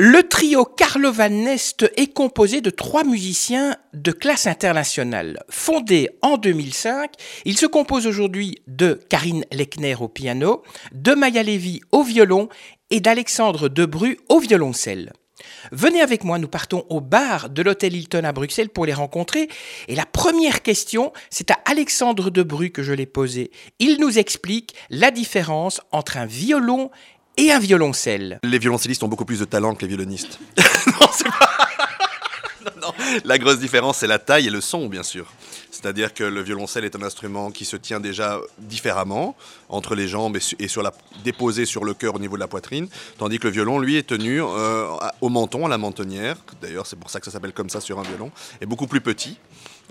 Le trio Carlo Van Nest est composé de trois musiciens de classe internationale. Fondé en 2005, il se compose aujourd'hui de Karine Lechner au piano, de Maya Levy au violon et d'Alexandre Debru au violoncelle. Venez avec moi, nous partons au bar de l'hôtel Hilton à Bruxelles pour les rencontrer. Et la première question, c'est à Alexandre Debru que je l'ai posée. Il nous explique la différence entre un violon et un violoncelle. Les violoncellistes ont beaucoup plus de talent que les violonistes. non, c'est pas... La grosse différence, c'est la taille et le son, bien sûr. C'est-à-dire que le violoncelle est un instrument qui se tient déjà différemment entre les jambes et, sur la, déposé sur le cœur au niveau de la poitrine, tandis que le violon, lui, est tenu euh, au menton, à la mentonnière. D'ailleurs, c'est pour ça que ça s'appelle comme ça sur un violon, est beaucoup plus petit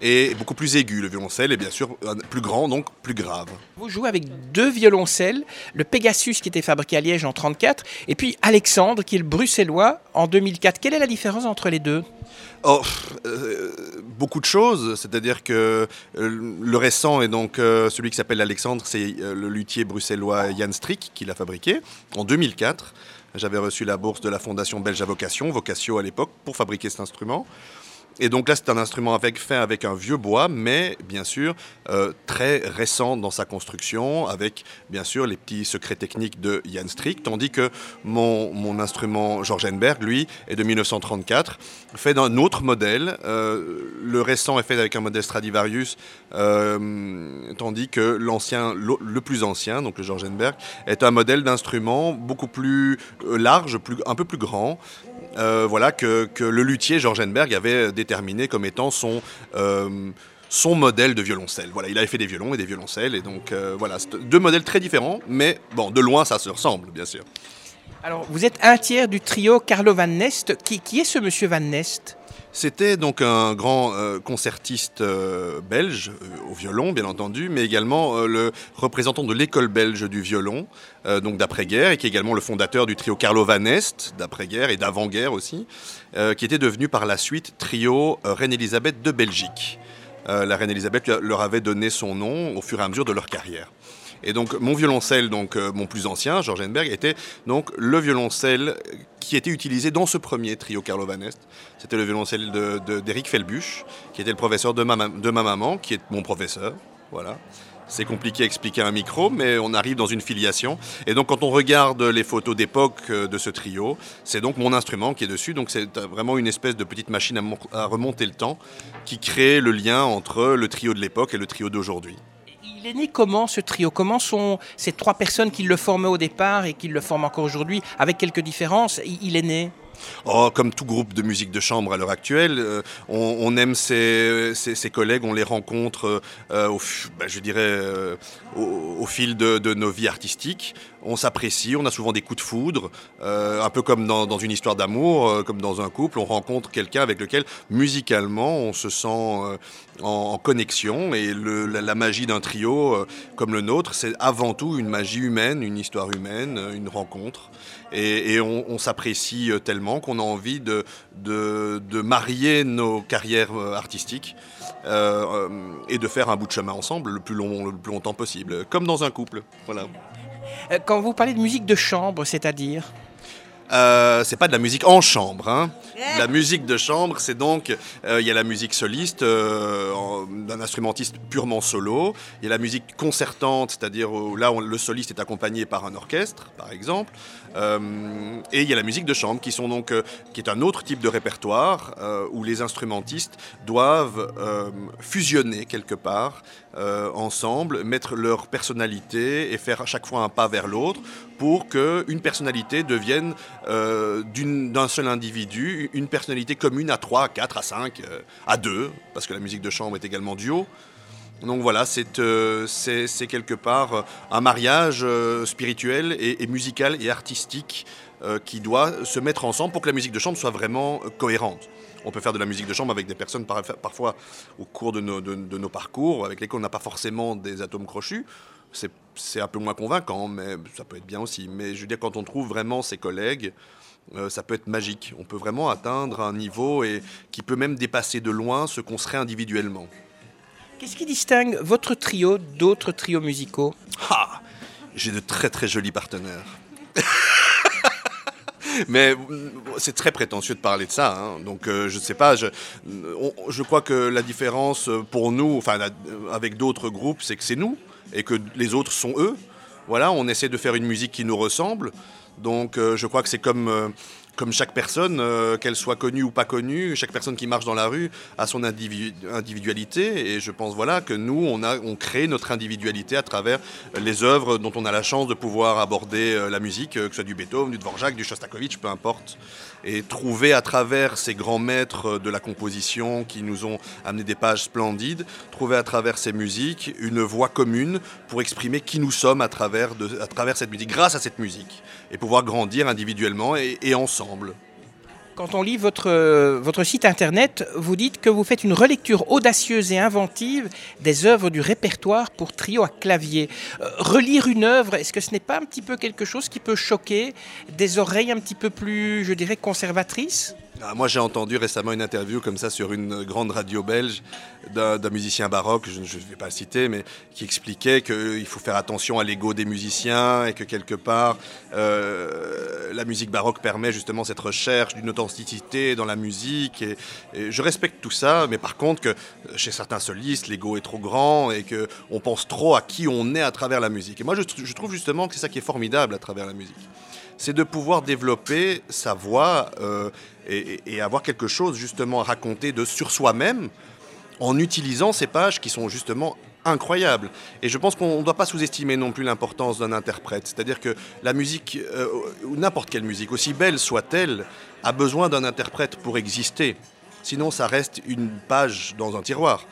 et beaucoup plus aigu. Le violoncelle est bien sûr plus grand, donc plus grave. Vous jouez avec deux violoncelles, le Pegasus qui était fabriqué à Liège en 1934, et puis Alexandre qui est le bruxellois en 2004. Quelle est la différence entre les deux? Oh, euh, beaucoup de choses, c'est-à-dire que euh, le récent est donc euh, celui qui s'appelle Alexandre, c'est le luthier bruxellois Jan Strick qui l'a fabriqué en 2004. J'avais reçu la bourse de la Fondation Belge à Vocation, Vocatio à l'époque, pour fabriquer cet instrument. Et donc là, c'est un instrument avec, fait avec un vieux bois, mais bien sûr euh, très récent dans sa construction, avec bien sûr les petits secrets techniques de Jan Strick, tandis que mon, mon instrument Enberg, lui, est de 1934, fait d'un autre modèle. Euh, le récent est fait avec un modèle Stradivarius, euh, tandis que l'ancien, le plus ancien, donc le Enberg, est un modèle d'instrument beaucoup plus large, plus, un peu plus grand, voilà, que, que, le luthier Enberg avait des déterminé comme étant son euh, son modèle de violoncelle. Voilà, il avait fait des violons et des violoncelles, et donc euh, voilà, deux modèles très différents, mais bon, de loin ça se ressemble, bien sûr. Alors, vous êtes un tiers du trio Carlo Van Nest. Qui, qui est ce monsieur Van Nest? C'était donc un grand euh, concertiste euh, belge, euh, au violon bien entendu, mais également le représentant de l'école belge du violon, donc d'après-guerre, et qui est également le fondateur du trio Carlo Van Est, d'après-guerre et d'avant-guerre aussi, qui était devenu par la suite trio Reine-Elisabeth de Belgique. la Reine-Elisabeth leur avait donné son nom au fur et à mesure de leur carrière. Et donc mon violoncelle, donc euh, mon plus ancien, Georges Enberg, était donc le violoncelle qui était utilisé dans ce premier trio Carlo Van Est. C'était le violoncelle d'Éric de, Felbuch, qui était le professeur de ma, de ma maman, qui est mon professeur. Voilà. C'est compliqué à expliquer à un micro, mais on arrive dans une filiation. Et donc, quand on regarde les photos d'époque euh, de ce trio, c'est donc mon instrument qui est dessus. Donc, c'est vraiment une espèce de petite machine à remonter le temps qui crée le lien entre le trio de l'époque et le trio d'aujourd'hui comment ce trio Comment sont ces trois personnes qui le formaient au départ et qui le forment encore aujourd'hui, avec quelques différences Il est né? Oh, comme tout groupe de musique de chambre à l'heure actuelle, euh, on, aime ses, collègues, on les rencontre, euh, au, ben, je dirais, euh, au, fil de, nos vies artistiques. On s'apprécie, on a souvent des coups de foudre, un peu comme dans, une histoire d'amour, comme dans un couple, on rencontre quelqu'un avec lequel musicalement on se sent en, connexion. Et la, magie d'un trio comme le nôtre, c'est avant tout une magie humaine, une histoire humaine, une rencontre. Et, on s'apprécie tellement qu'on a envie de, de, marier nos carrières euh, artistiques euh, euh, et de faire un bout de chemin ensemble le plus, long, le plus longtemps possible, comme dans un couple. Voilà. Quand vous parlez de musique de chambre, c'est-à-dire? Euh, c'est pas de la musique en chambre. Hein. La musique de chambre, c'est donc il y a la musique soliste d'un instrumentiste purement solo. Il y a la musique concertante, c'est-à-dire là le soliste est accompagné par un orchestre, par exemple. Euh, et il y a la musique de chambre qui, sont donc, euh, qui est un autre type de répertoire euh, où les instrumentistes doivent fusionner quelque part ensemble, mettre leur personnalité et faire à chaque fois un pas vers l'autre pour qu'une personnalité devienne d'un seul individu une personnalité commune à 3, à 4, à 5, à 2, parce que la musique de chambre est également duo. Donc voilà, euh, c'est quelque part euh, un mariage euh, spirituel et, musical et artistique qui doit se mettre ensemble pour que la musique de chambre soit vraiment cohérente. On peut faire de la musique de chambre avec des personnes parfois au cours de nos, parcours avec lesquelles on n'a pas forcément des atomes crochus. C'est un peu moins convaincant, mais ça peut être bien aussi. Mais je veux dire, quand on trouve vraiment ses collègues, ça peut être magique. On peut vraiment atteindre un niveau et qui peut même dépasser de loin ce qu'on serait individuellement. Qu'est-ce qui distingue votre trio d'autres trios musicaux? Ah, J'ai de très très jolis partenaires. Mais mm, c'est très prétentieux de parler de ça. hein. Donc euh, je ne sais pas, je, on- je crois que la différence euh, pour nous, enfin la- avec d'autres groupes, c'est que c'est nous et que les autres sont eux. Voilà, on essaie de faire une musique qui nous ressemble. Donc euh, je crois que c'est comme, euh, comme chaque personne, euh, qu'elle soit connue ou pas connue, chaque personne qui marche dans la rue a son individu- individualité. Et je pense voilà, que nous, on, a, on crée notre individualité à travers les œuvres dont on a la chance de pouvoir aborder euh, la musique, euh, que ce soit du Beethoven, du Dvorak, du Shostakovich, peu importe. Et trouver à travers ces grands maîtres de la composition qui nous ont amené des pages splendides, trouver à travers ces musiques une voix commune pour exprimer qui nous sommes à travers, à travers cette musique, grâce à cette musique, et pouvoir grandir individuellement et ensemble. Quand on lit votre, euh, votre site internet, vous dites que vous faites une relecture audacieuse et inventive des œuvres du répertoire pour trio à clavier. Euh, relire une œuvre, est-ce que ce n'est pas un petit peu quelque chose qui peut choquer des oreilles un petit peu plus, je dirais, conservatrices? Ah, moi, j'ai entendu récemment une interview comme ça sur une grande radio belge d'un musicien baroque, je ne vais pas le citer, mais qui expliquait qu'il faut faire attention à l'ego des musiciens et que quelque part, euh, la musique baroque permet justement cette recherche d'une authenticité dans la musique. Et, je respecte tout ça, mais par contre, que chez certains solistes, l'ego est trop grand et qu'on pense trop à qui on est à travers la musique. Et moi, je trouve justement que c'est ça qui est formidable à travers la musique c'est de pouvoir développer sa voix euh, et, avoir quelque chose justement à raconter de sur soi-même en utilisant ces pages qui sont justement incroyables. Et je pense qu'on ne doit pas sous-estimer non plus l'importance d'un interprète. C'est-à-dire que la musique, euh, ou n'importe quelle musique, aussi belle soit-elle, a besoin d'un interprète pour exister. Sinon, ça reste une page dans un tiroir.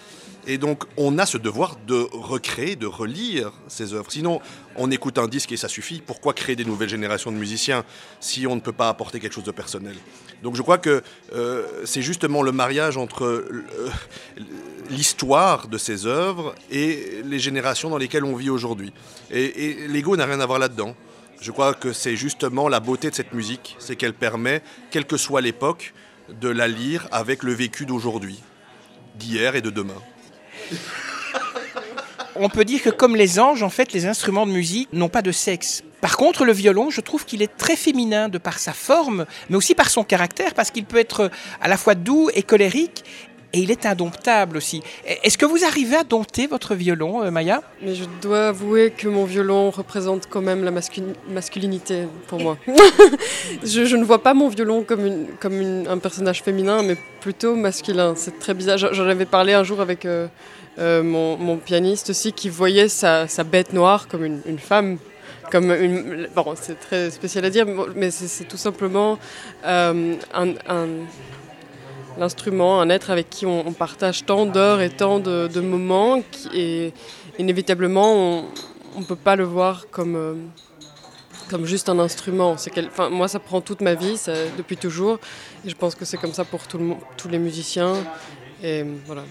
Et donc, on a ce devoir de recréer, de relire ces œuvres. Sinon, on écoute un disque et ça suffit. Pourquoi créer des nouvelles générations de musiciens si on ne peut pas apporter quelque chose de personnel? Donc, je crois que euh, c'est justement le mariage entre euh, l'histoire de ces œuvres et les générations dans lesquelles on vit aujourd'hui. Et, et l'ego n'a rien à voir là-dedans. Je crois que c'est justement la beauté de cette musique, c'est qu'elle permet, quelle que soit l'époque, de la lire avec le vécu d'aujourd'hui, d'hier et de demain. On peut dire que comme les anges, en fait, les instruments de musique n'ont pas de sexe. Par contre, le violon, je trouve qu'il est très féminin de par sa forme, mais aussi par son caractère, parce qu'il peut être à la fois doux et colérique, et il est indomptable aussi. Est-ce que vous arrivez à dompter votre violon, euh, Maya? Mais je dois avouer que mon violon représente quand même la masculi- masculinité pour moi. je, ne vois pas mon violon comme, un personnage féminin, mais plutôt masculin. C'est très bizarre. J'en avais parlé un jour avec euh, euh, mon, pianiste aussi, qui voyait sa, bête noire comme une, femme. Comme une, bon, c'est très spécial à dire, mais c'est tout simplement un- l'instrument, un être avec qui on, on partage tant d'heures et tant de, de moments, qui, et inévitablement, on ne peut pas le voir comme, euh, comme juste un instrument. Enfin, moi, ça prend toute ma vie, ça- depuis toujours, et je pense que c'est comme ça pour tout le monde, tous les musiciens. Et voilà.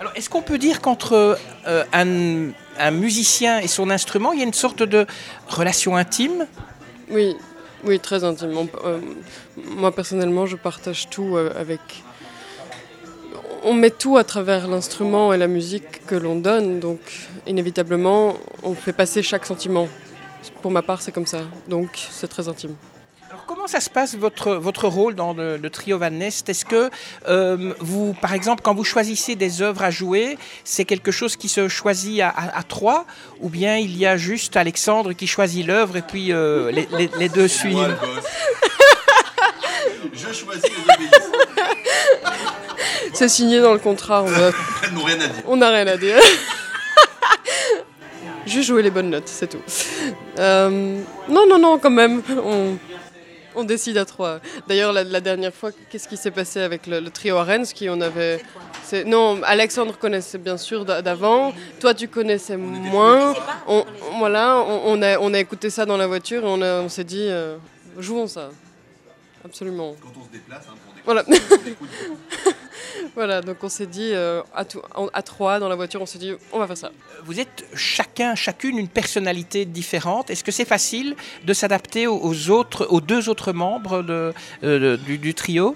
Alors, est-ce qu'on peut dire qu'entre euh, un, un musicien et son instrument, il y a une sorte de relation intime? Oui, oui, très intime. On- euh, moi, personnellement, je partage tout avec. On met tout à travers l'instrument et la musique que l'on donne, donc inévitablement, on fait passer chaque sentiment. Pour ma part, c'est comme ça, donc c'est très intime. Alors, comment ça se passe votre, votre rôle dans le, le trio Van Nest? Est-ce que euh, vous, par exemple, quand vous choisissez des œuvres à jouer, c'est quelque chose qui se choisit à, à- à trois, ou bien il y a juste Alexandre qui choisit l'œuvre et puis euh, les, les- les deux suivent? Je choisis les obéissants. C'est signé dans le contrat, on a- n'ont rien à dire. on n'a rien à dire. Juste jouer les bonnes notes, c'est tout. Euh, non, non, non, quand même, on, on décide à trois. D'ailleurs, la, la dernière fois, qu'est-ce qui s'est passé avec le, le trio Arens qui on avait... Non, Alexandre connaissait bien sûr d'a- d'avant, toi tu connaissais moins. On, on- voilà, on, on a, on a écouté ça dans la voiture et on, s'est dit, euh, jouons ça. Absolument. Quand on se déplace, hein, on découvre- Voilà. on. Voilà, donc on s'est dit, euh, à, tout- en- à trois dans la voiture, on s'est dit, on va faire ça. Vous êtes chacun, chacune une personnalité différente. Est-ce que c'est facile de s'adapter aux, aux autres, aux deux autres membres de- euh, du, du trio?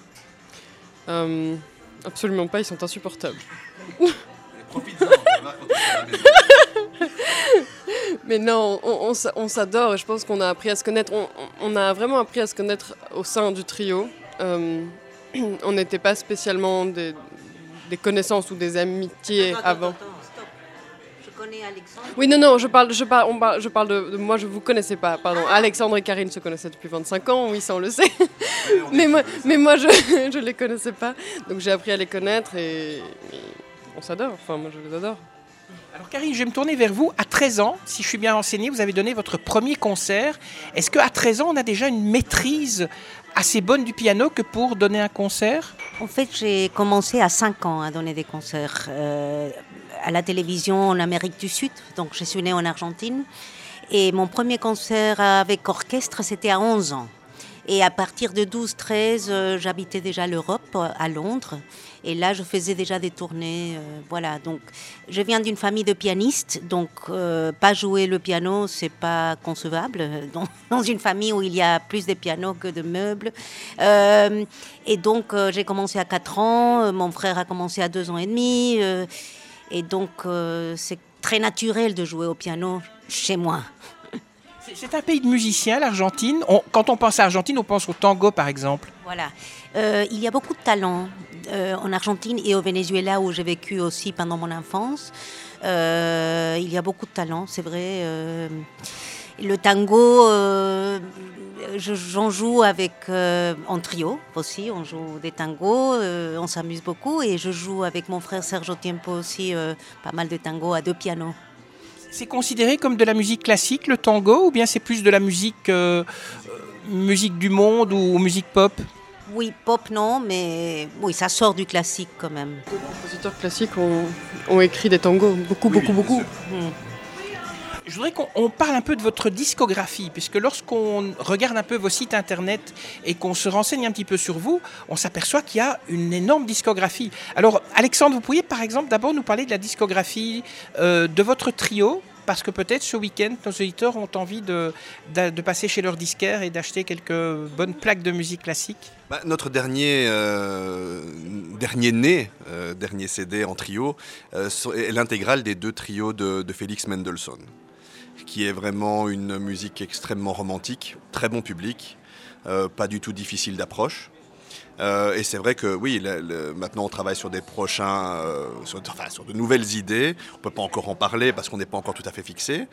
Euh, absolument pas, ils sont insupportables. Voir, quand on. Mais non, on, s'adore et je pense qu'on a appris à se connaître. On, a vraiment appris à se connaître au sein du trio. Euh, on n'était pas spécialement des, connaissances ou des amitiés avant. Alexandre. Oui, non, non, je parle, je parle, je parle de, moi, je vous connaissais pas, pardon. Ah. Alexandre et Karine se connaissaient depuis 25 ans, oui, ça on le sait. mais, moi, mais moi, je ne les connaissais pas. Donc j'ai appris à les connaître et, on s'adore. Enfin, moi, je les adore. Alors Karine, je vais me tourner vers vous. À 13 ans, si je suis bien renseigné, vous avez donné votre premier concert. Est-ce qu'à 13 ans, on a déjà une maîtrise assez bonne du piano que pour donner un concert? En fait, j'ai commencé à 5 ans à donner des concerts. Euh, à la télévision en Amérique du Sud. Donc, je suis née en Argentine. Et mon premier concert avec orchestre, c'était à 11 ans. Et à partir de 12-13, euh, j'habitais déjà l'Europe, euh, à Londres. Et là, je faisais déjà des tournées. Euh, voilà. Donc, je viens d'une famille de pianistes. Donc, pas jouer le piano, c'est pas concevable. Dans, une famille où il y a plus de pianos que de meubles. et donc, j'ai commencé à 4 ans. Mon frère a commencé à 2 ans et demi. Et donc, c'est très naturel de jouer au piano chez moi. C'est un pays de musiciens, l'Argentine. Quand on pense à Argentine, on pense au tango, par exemple. Voilà. Euh, il y a beaucoup de talents euh, en Argentine et au Venezuela, où j'ai vécu aussi pendant mon enfance. il y a beaucoup de talents, c'est vrai. le tango, j'en joue avec euh, en trio aussi, on joue des tangos, euh, on s'amuse beaucoup et je joue avec mon frère Sergio Tiempo aussi euh, pas mal de tangos à deux pianos. C'est considéré comme de la musique classique le tango ou bien c'est plus de la musique musique du monde ou musique pop? Oui, pop non, mais oui, ça sort du classique quand même. Les compositeurs classiques ont, écrit des tangos, beaucoup, beaucoup, beaucoup. Je voudrais qu'on parle un peu de votre discographie, puisque lorsqu'on regarde un peu vos sites internet et qu'on se renseigne un petit peu sur vous, on s'aperçoit qu'il y a une énorme discographie. Alors, Alexandre, vous pourriez par exemple d'abord nous parler de la discographie euh, de votre trio parce que peut-être ce week-end, nos auditeurs ont envie de, de, passer chez leur disquaire et d'acheter quelques bonnes plaques de musique classique bah, Notre dernier, euh, dernier né, euh, dernier CD en trio, est l'intégrale des deux trios de, de Félix Mendelssohn qui est vraiment une musique extrêmement romantique, très bon public, euh, pas du tout difficile d'approche. Euh, et c'est vrai que oui, maintenant on travaille sur des prochains, euh, sur, de nouvelles idées. On ne peut pas encore en parler parce qu'on n'est pas encore tout à fait fixé.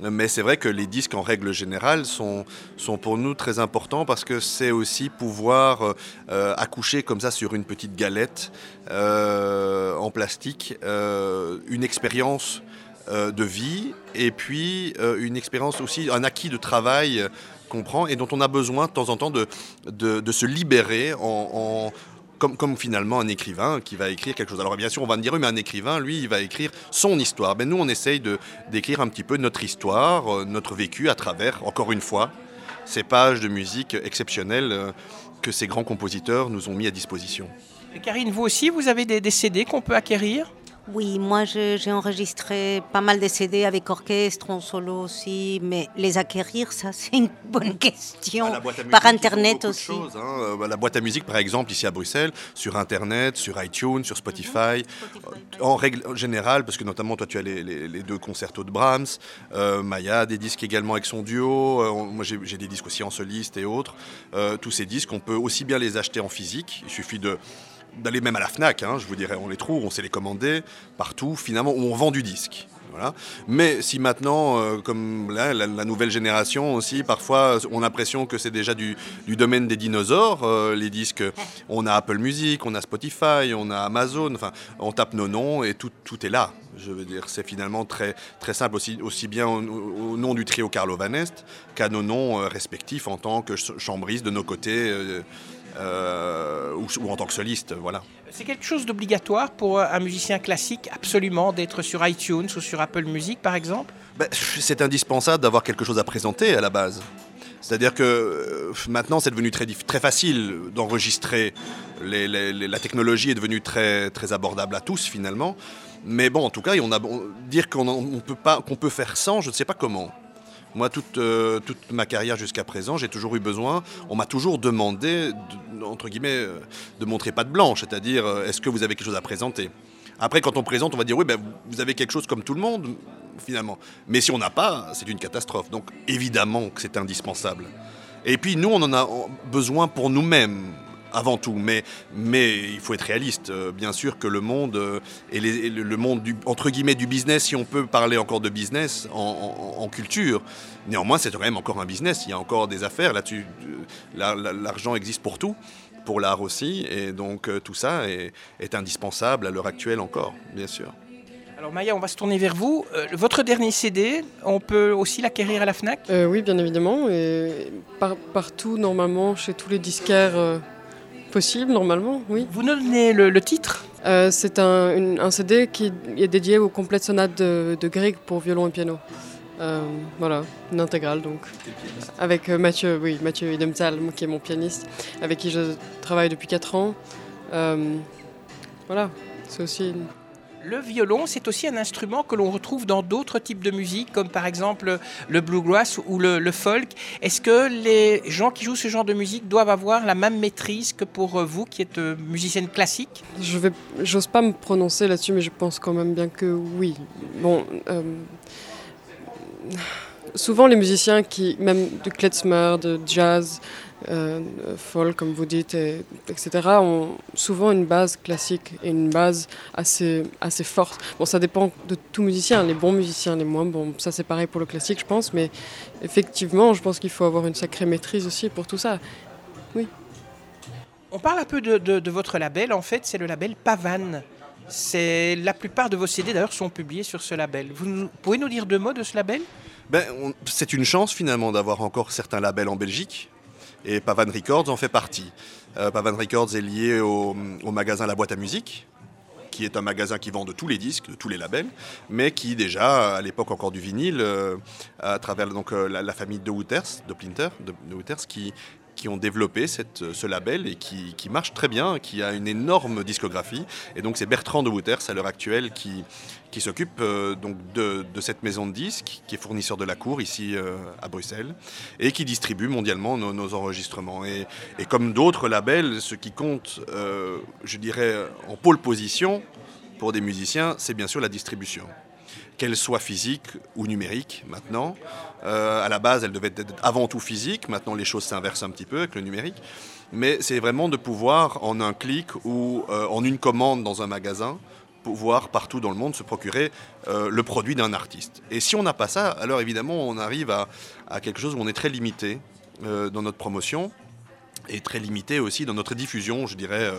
Mais c'est vrai que les disques en règle générale sont, sont pour nous très importants parce que c'est aussi pouvoir accoucher comme ça sur une petite galette en plastique une expérience de vie et puis euh, une expérience aussi, un acquis de travail euh, qu'on prend et dont on a besoin de temps en temps de, de, se libérer en, comme, comme, finalement un écrivain qui va écrire quelque chose. Alors bien sûr, on va me dire, mais un écrivain, lui, il va écrire son histoire. Mais nous, on essaye d'écrire un petit peu notre histoire, notre vécu à travers, encore une fois, ces pages de musique exceptionnelles que ces grands compositeurs nous ont mis à disposition. Karine, vous aussi, vous avez des CD qu'on peut acquérir? Oui, moi j'ai enregistré pas mal de CD avec orchestre, en solo aussi, mais les acquérir, ça c'est une bonne question. Ah, par Internet aussi. Hein. Euh, bah, la boîte à musique, par exemple, ici à Bruxelles, sur Internet, sur iTunes, sur Spotify. Mhm. En règle générale, parce que notamment toi tu as les, deux concertos de Brahms, euh, Maya des disques également avec son duo, euh, moi j'ai des disques aussi en soliste et autres. tous ces disques, on peut aussi bien les acheter en physique, il suffit de d'aller même à la FNAC, hein, je vous dirais, on les trouve, on sait les commander partout, finalement, où on vend du disque. Voilà. Mais si maintenant, euh, comme là, la, nouvelle génération aussi, parfois on a l'impression que c'est déjà du, domaine des dinosaures, euh, les disques, on a Apple Music, on a Spotify, on a Amazon, enfin, on tape nos noms et tout, tout est là. Je veux dire, c'est finalement très, très simple, aussi, aussi bien au, nom du trio Carlo Vanest qu'à nos noms euh, respectifs en tant que chambristes de nos côtés. Euh, ou, en tant que soliste, voilà. C'est quelque chose d'obligatoire pour un musicien classique, absolument, d'être sur iTunes ou sur Apple Music, par exemple? Ben, C'est indispensable d'avoir quelque chose à présenter à la base. C'est-à-dire que euh, maintenant, c'est devenu très, très facile d'enregistrer. la technologie est devenue très, très abordable à tous, finalement. Mais bon, en tout cas, on a, dire qu'on peut, qu'on peut faire sans, je ne sais pas comment. Moi, toute, euh, toute ma carrière jusqu'à présent, j'ai toujours eu besoin, on m'a toujours demandé, entre guillemets, euh, de montrer pas de blanche, c'est-à-dire, euh, est-ce que vous avez quelque chose à présenter? Après, quand on présente, on va dire oui, ben, vous avez quelque chose comme tout le monde, finalement. Mais si on n'a pas, c'est une catastrophe. Donc évidemment que c'est indispensable. Et puis nous, on en a besoin pour nous-mêmes avant tout. Mais, mais il faut être réaliste. Euh, bien sûr que le monde euh, et, le monde du, entre guillemets du business, si on peut parler encore de business en, culture, néanmoins c'est quand même encore un business. Il y a encore des affaires là-dessus. Euh, l'argent existe pour tout pour l'art aussi, et donc tout ça est, est indispensable à l'heure actuelle encore, bien sûr. Alors Maya, on va se tourner vers vous. votre dernier CD, on peut aussi l'acquérir à la FNAC? Oui, bien évidemment, et partout, normalement, chez tous les disquaires Possible, normalement, oui. Vous nous donnez le, titre euh, C'est un, CD qui est dédié aux complètes sonates de, de Grieg pour violon et piano. Euh, voilà, une intégrale donc. Avec euh, Mathieu, oui, Mathieu Idemzal, qui est mon pianiste, avec qui je travaille depuis 4 ans. voilà, c'est aussi une le violon, c'est aussi un instrument que l'on retrouve dans d'autres types de musique, comme par exemple le bluegrass ou le, folk. Est-ce que les gens qui jouent ce genre de musique doivent avoir la même maîtrise que pour vous qui êtes euh, musicienne classique? Je vais, j'ose pas me prononcer là-dessus, mais je pense quand même bien que oui. Bon. Euh, souvent les musiciens qui, même du klezmer, de jazz, euh, folk, comme vous dites, etc., ont souvent une base classique et une base assez, assez forte. Bon, ça dépend de tout musicien, les bons musiciens, les moins bons. Ça, c'est pareil pour le classique, je pense, mais effectivement, je pense qu'il faut avoir une sacrée maîtrise aussi pour tout ça. Oui. On parle un peu de, de, votre label, en fait, c'est le label Pavane. C'est la plupart de vos CD d'ailleurs sont publiés sur ce label. Vous pouvez nous dire deux mots de ce label? Ben, c'est une chance finalement d'avoir encore certains labels en Belgique et Pavan Records en fait partie. Euh, Pavan Records est lié au, magasin La Boîte à Musique, qui est un magasin qui vend de tous les disques, de tous les labels, mais qui déjà, à l'époque encore du vinyle, euh, à travers donc, euh, la, famille de Wouters, de Plinter, de, de Wouters, qui, qui ont développé cette, ce label et qui, marche très bien, qui a une énorme discographie. Et donc c'est Bertrand de Wouters à l'heure actuelle qui, s'occupe euh, donc de, cette maison de disques, qui est fournisseur de la cour ici euh, à Bruxelles, et qui distribue mondialement nos, enregistrements. Et, comme d'autres labels, ce qui compte, euh, je dirais, en pôle position pour des musiciens, c'est bien sûr la distribution qu'elle soit physique ou numérique maintenant. Euh, à la base, elle devait être avant tout physique. Maintenant, les choses s'inversent un petit peu avec le numérique. Mais c'est vraiment de pouvoir, en un clic ou euh, en une commande dans un magasin, pouvoir partout dans le monde se procurer euh, le produit d'un artiste. Et si on n'a pas ça, alors évidemment, on arrive à, quelque chose où on est très limité dans notre promotion et très limité aussi dans notre diffusion, je dirais,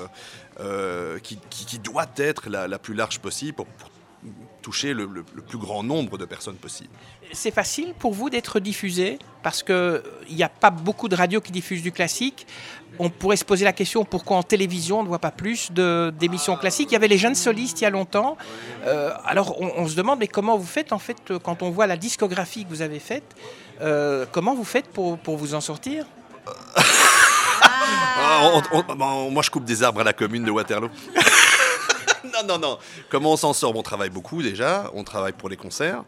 qui, doit être la, plus large possible pour, pour toucher le, plus grand nombre de personnes possible. C'est facile pour vous d'être diffusé parce qu'il n'y a pas beaucoup de radios qui diffusent du classique. On pourrait se poser la question pourquoi en télévision on ne voit pas plus d'émissions classiques. Il y avait les jeunes solistes il y a longtemps. Euh, alors on, se demande mais comment vous faites en fait quand on voit la discographie que vous avez faite euh, Comment vous faites pour, pour vous en sortir? Ah, Moi je coupe des arbres à la commune de Waterloo. non, non, non. Comment on s'en sort On travaille beaucoup déjà. On travaille pour les concerts.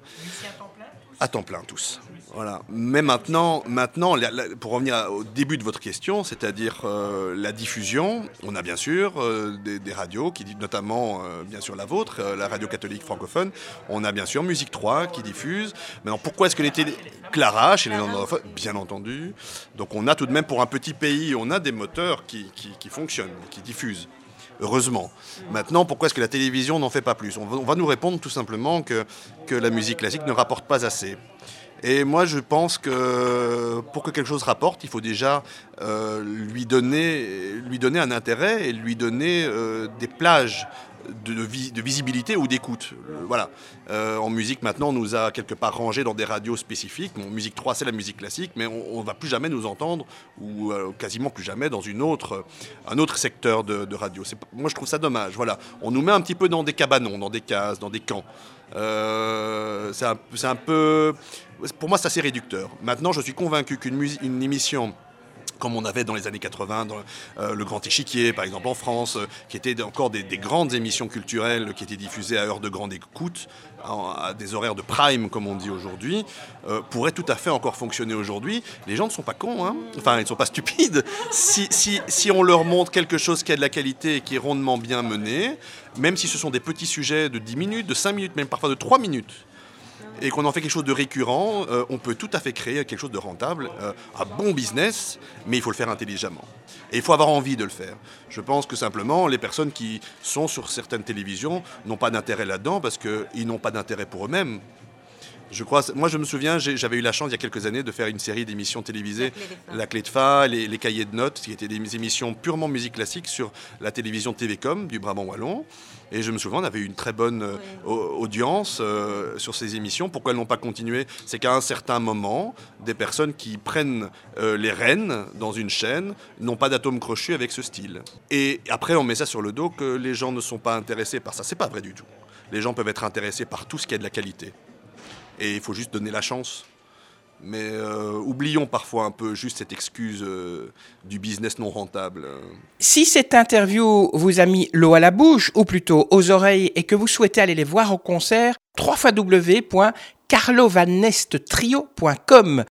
À temps plein, tous. Voilà. Mais maintenant, maintenant pour revenir au début de votre question, c'est-à-dire euh, la diffusion, on a bien sûr euh, des, radios, qui notamment euh, bien sûr la vôtre, la radio catholique francophone. On a bien sûr Musique 3 qui diffuse. Maintenant, pourquoi est-ce que les télé... Clara chez les non bien entendu. Donc on a tout de même pour un petit pays, on a des moteurs qui, qui fonctionnent, qui diffusent heureusement. Maintenant, pourquoi est-ce que la télévision n'en fait pas plus? On va, nous répondre tout simplement que, que la musique classique ne rapporte pas assez. Et moi, je pense que pour que quelque chose rapporte, il faut déjà euh, lui, donner, lui donner un intérêt et lui donner euh, des plages de, visibilité ou d'écoute. Voilà. Euh, en musique, maintenant, on nous a quelque part rangé dans des radios spécifiques. Bon, musique 3, c'est la musique classique, mais on ne va plus jamais nous entendre, ou quasiment plus jamais, dans une autre, un autre secteur de, radio. Moi, je trouve ça dommage. Voilà. On nous met un petit peu dans des cabanons, dans des cases, dans des camps. c'est un, peu... Pour moi, c'est assez réducteur. Maintenant, je suis convaincu qu'une une émission comme on avait dans les années 80, dans euh, le Grand Échiquier, par exemple en France, euh, qui étaient encore des, grandes émissions culturelles qui étaient diffusées à heure de grande écoute, à, des horaires de prime, comme on dit aujourd'hui, euh, pourraient tout à fait encore fonctionner aujourd'hui. Les gens ne sont pas cons, hein enfin, ils ne sont pas stupides. Si, si, si, on leur montre quelque chose qui a de la qualité et qui est rondement bien mené, même si ce sont des petits sujets de 10 minutes, de 5 minutes, même parfois de 3 minutes, et qu'on en fait quelque chose de récurrent, euh, on peut tout à fait créer quelque chose de rentable, euh, un bon business, mais il faut le faire intelligemment. Et il faut avoir envie de le faire. Je pense que simplement, les personnes qui sont sur certaines télévisions n'ont pas d'intérêt là-dedans parce qu'ils n'ont pas d'intérêt pour eux-mêmes. Je crois, moi, je me souviens, j'avais eu la chance il y a quelques années de faire une série d'émissions télévisées, La Clé de Fa, les, les, Cahiers de Notes, qui étaient des émissions purement musique classique sur la télévision TV-Com du Brabant Wallon. Et je me souviens, on avait eu une très bonne euh, audience euh, sur ces émissions. Pourquoi elles n'ont pas continué? C'est qu'à un certain moment, des personnes qui prennent euh, les rênes dans une chaîne n'ont pas d'atome crochu avec ce style. Et après, on met ça sur le dos que les gens ne sont pas intéressés par ça. C'est pas vrai du tout. Les gens peuvent être intéressés par tout ce qui a de la qualité. Et il faut juste donner la chance. Mais euh, oublions parfois un peu juste cette excuse euh, du business non rentable. Si cette interview vous a mis l'eau à la bouche, ou plutôt aux oreilles, et que vous souhaitez aller les voir au concert, www.carlovanesttrio.com